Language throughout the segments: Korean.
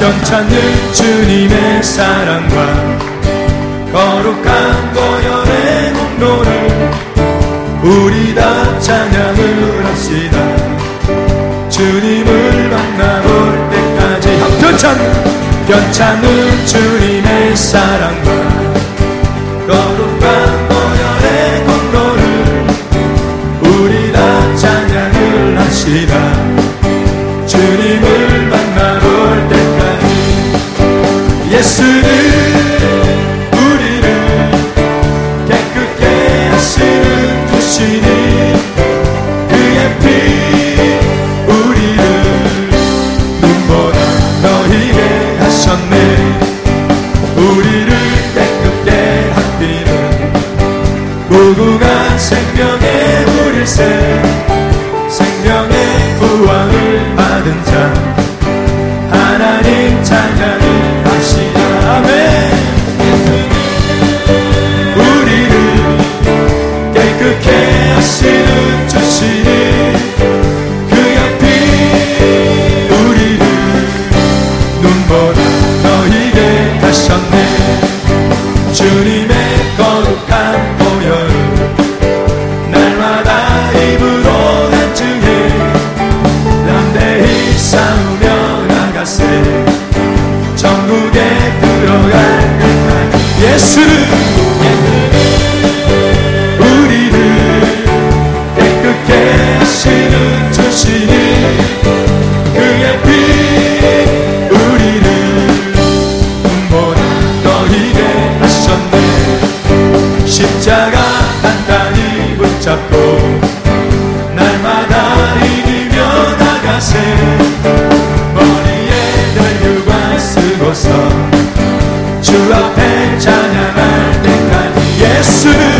연찬는 주님의 사랑과 거룩한 보혈의 공로를 우리 다 찬양을 합시다. 주님을 만나볼 때까지 연찬! 연찬은 주님의 사랑과 거룩한 보혈의 공로를 우리 다 찬양을 합시다. 우리를 깨끗게 하시는 주시니 그의 피 우리를 눈보다 너희게 하셨네. 우리를 깨끗게 하기는 무궁한 생명의 물을 새 싸우며 나가세. 전국에 들어갈 그날 예수를 우리를 깨끗게 하시는 주시니 그의 피 우리를 분보다 너희게 하셨네. 십자가 단단히 붙잡고 주 앞에 찬양할 때까지 예수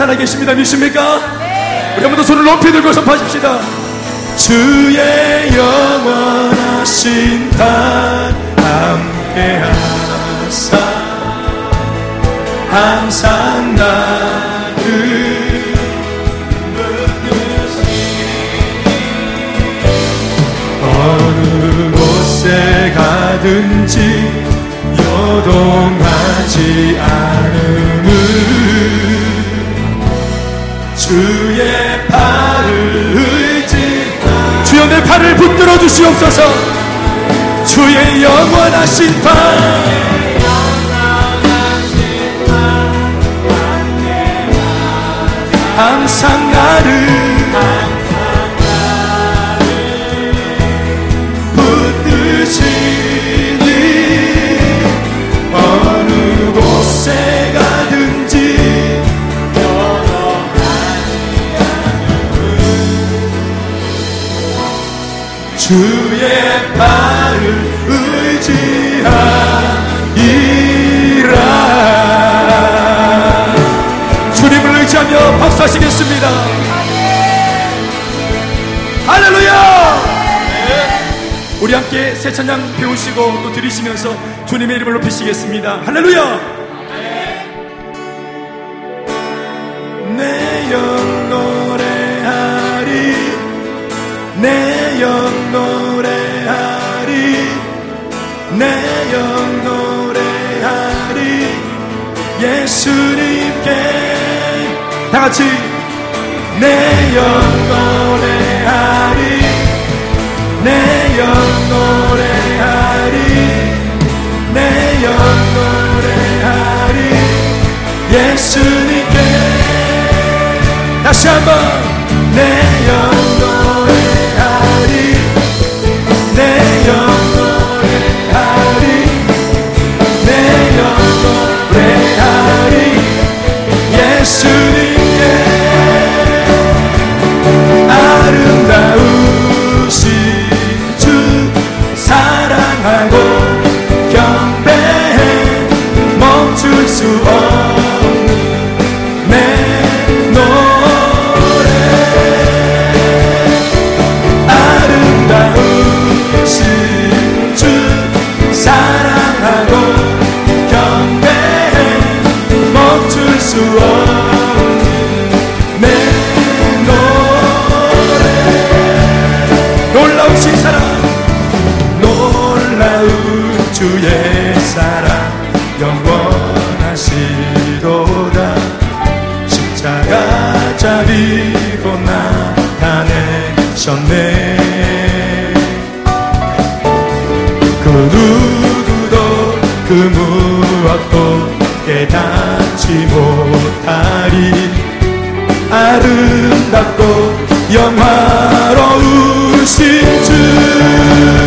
살아계십니다 믿습니까? 우리 한번 더 손을 높이 들고 선포하십시다 주의 영원하신 단 함께 하사 항상 나를 어느 곳에 가든지 요동하지 않음을 주의 팔을 의지 주여 내 팔을 붙들어 주시옵소서. 주의 영원하신 팔 항상 나를 주의 발을 의지하리라. 주님을 의지하며 박수하시겠습니다. 할렐루야! 우리 함께 새 찬양 배우시고 또 들으시면서 주님의 이름을 높이시겠습니다. 할렐루야! 내 영 노래하리 내영 예수님께 다 같이. 내 영 노래하리. 내 영 노래하리. 내 영 노래하리. 예수님께 다시 한번. 내 영 예 아름답고 영화로우신 주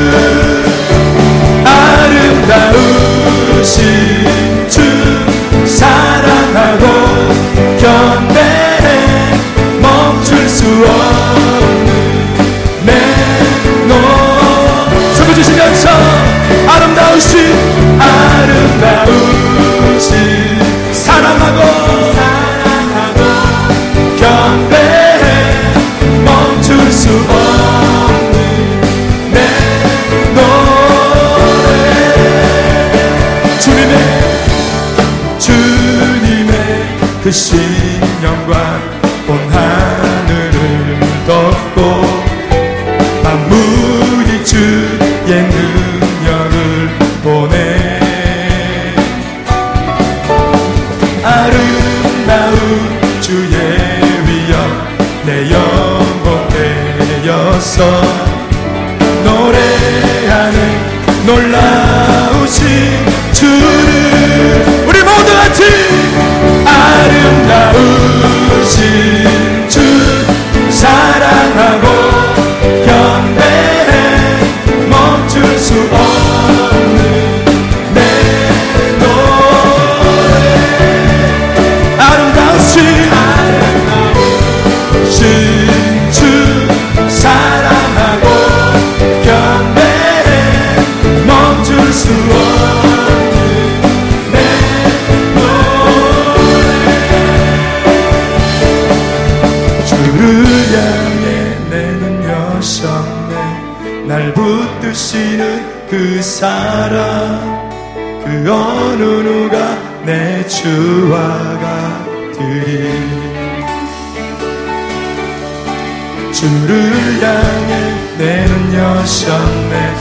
여셨네.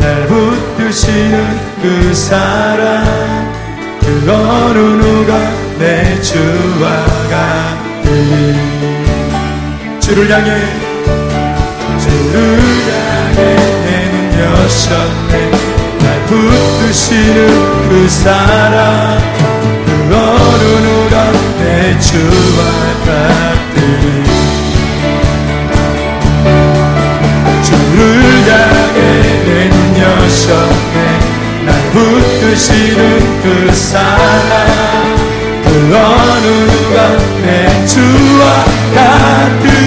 날 붙드시는 그 사람 그 어느 누가 내 주와 같으리 주를 향해 주를 향해 내눈 여셨네. 날 붙드시는 그 사람 그 어느 누가 내 주와 같으리 주를 향해 내눈 여셨네 날 붙드시는 그 사람 그 어느 내 주와 같으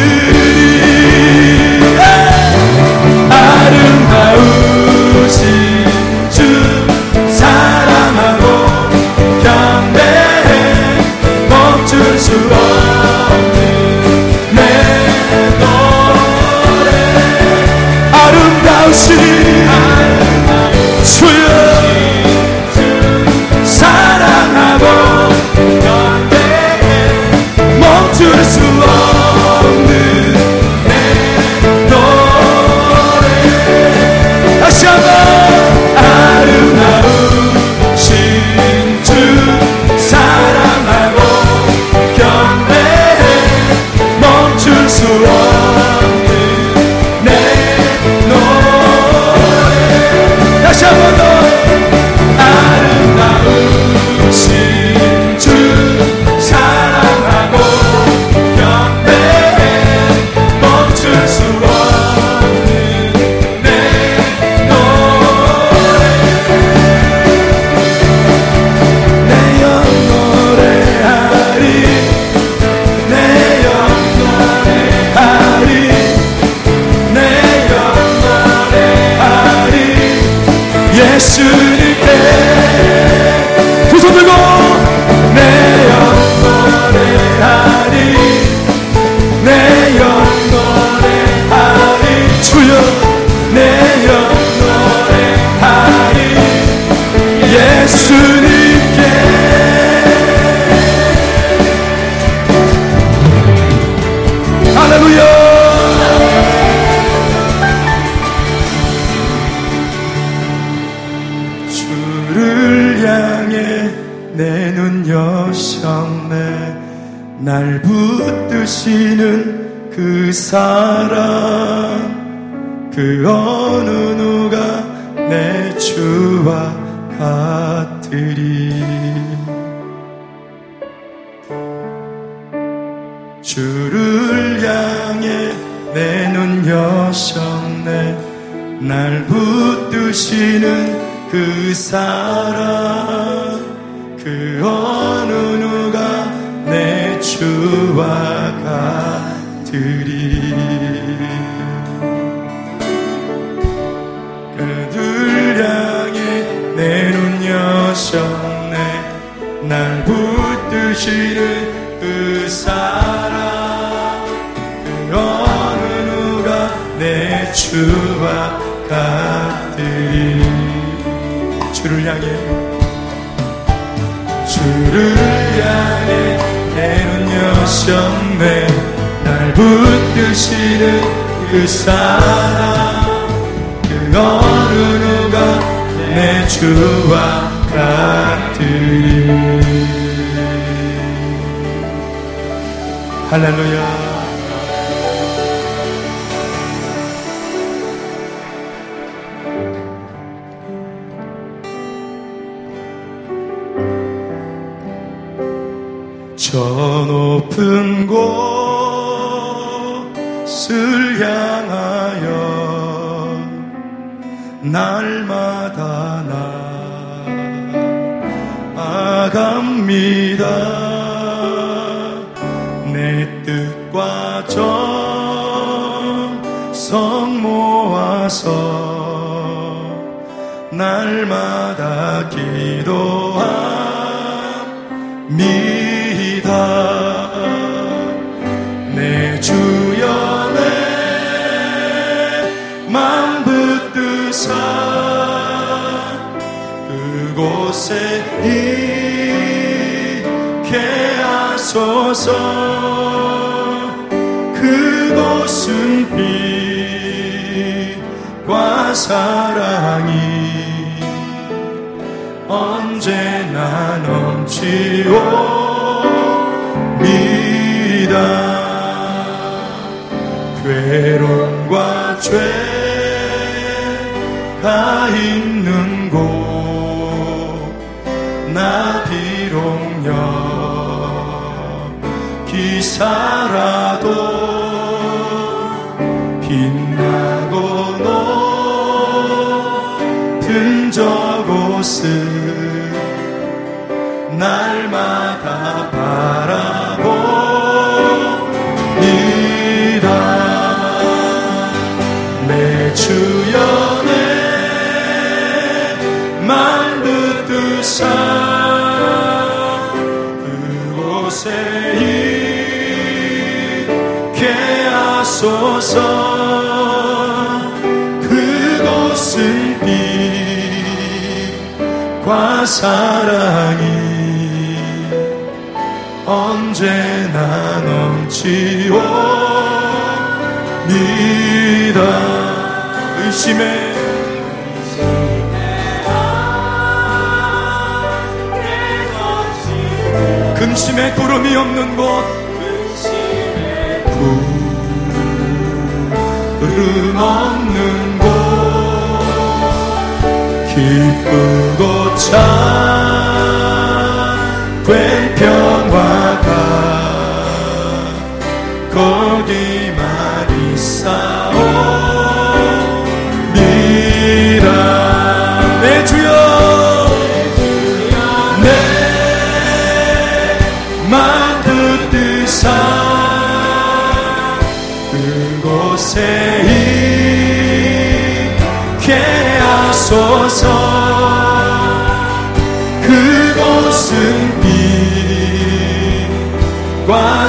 눈 여셨네. 날 붙드시는 그 사람 그 어느 누가 내 주와 같으리. 그들 향해 내 눈 여셨네. 날 붙드시는 주와 같으리 주를 향해 주를 향해 내눈 여셨네. 날 붙드시는 그 사람 그 어느 누가 내 주와 같으리 할렐루야 높은 곳을 향하여 날마다 나아갑니다. 내 뜻과 정성 모아서 날마다 기도합니다 하소서 그곳은 빛과 사랑이 언제나 넘치옵니다 괴로움과 죄가 있는 곳나 비록 여 기사라도 빛나고 높은 저곳을 날마다 바라보니 주연의 만듯듯사 사랑이 언제나 넘치옵니다 근심에 근심에 구름이 없는 곳. 구름 없는 곳. 기쁘고 참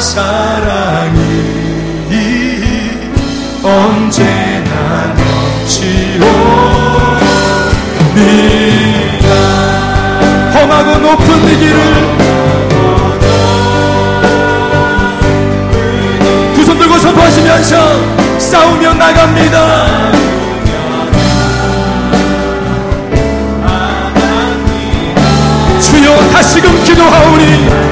사랑이 언제나 넘치오 네가 험하고 높은 이 길을 두 손 들고 선포하시면서 싸우며 나갑니다. 주여 다시금 기도하오니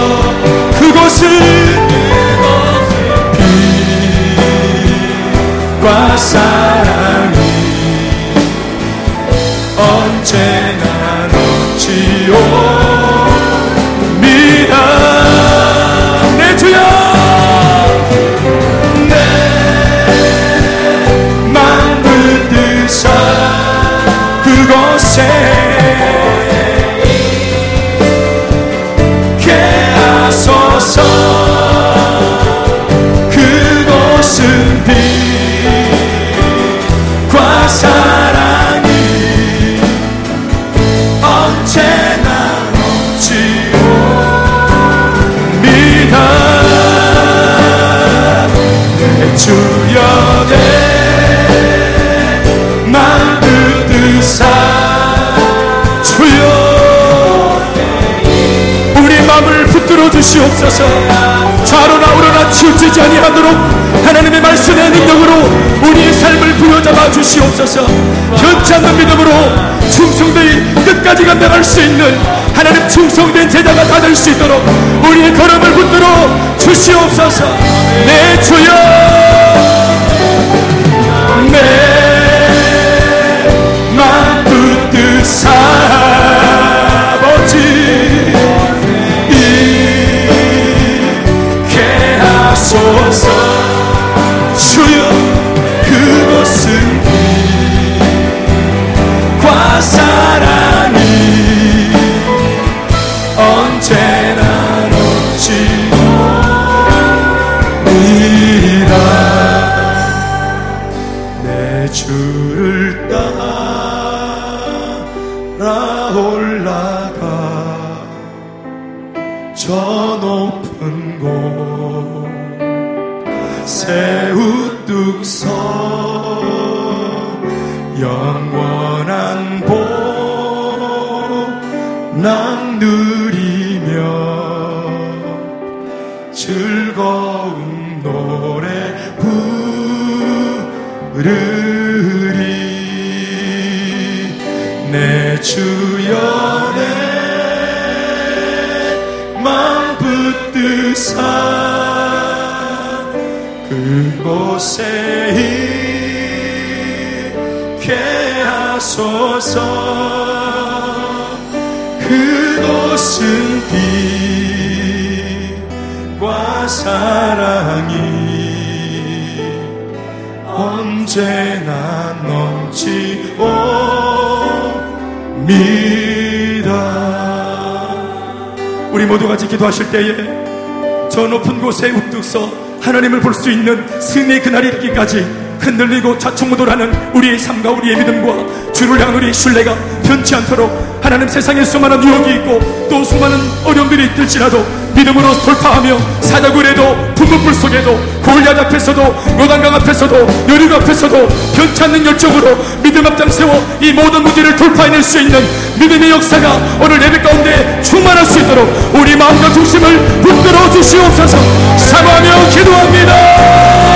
주시옵소서. 좌로나 우로나 치우치지 아니하도록 하나님의 말씀의 능력으로 우리의 삶을 부여잡아 주시옵소서. 현치 않는 믿음으로 충성되이 끝까지 감당할 수 있는 하나님 충성된 제자가 다 될 수 있도록 우리의 걸음을 붙들어 주시옵소서. 내 주여 영원한 복남 누리며 즐거운 노래 부르리. 내 주연의 맘 붙드사 그곳에 하소서. 그곳은 빛과 사랑이 언제나 넘치옵니다 우리 모두 같이 기도하실 때에 저 높은 곳에 우뚝 서 하나님을 볼 수 있는 승리의 그날이 이르기까지 흔들리고 좌충우돌하는 우리의 삶과 우리의 믿음과 주를 향한 우리의 신뢰가 변치 않도록 하나님 세상에 수많은 유혹이 있고 또 수많은 어려움들이 있을지라도 믿음으로 돌파하며 사자굴에도 분문불 속에도 골리앗 앞에서도 요단강 앞에서도 여리고 앞에서도 변치 않는 열정으로 믿음 앞장 세워 이 모든 문제를 돌파해낼 수 있는 믿음의 역사가 오늘 예배 가운데 충만할 수 있도록 우리 마음과 중심을 붙들어 주시옵소서. 사모하며 기도합니다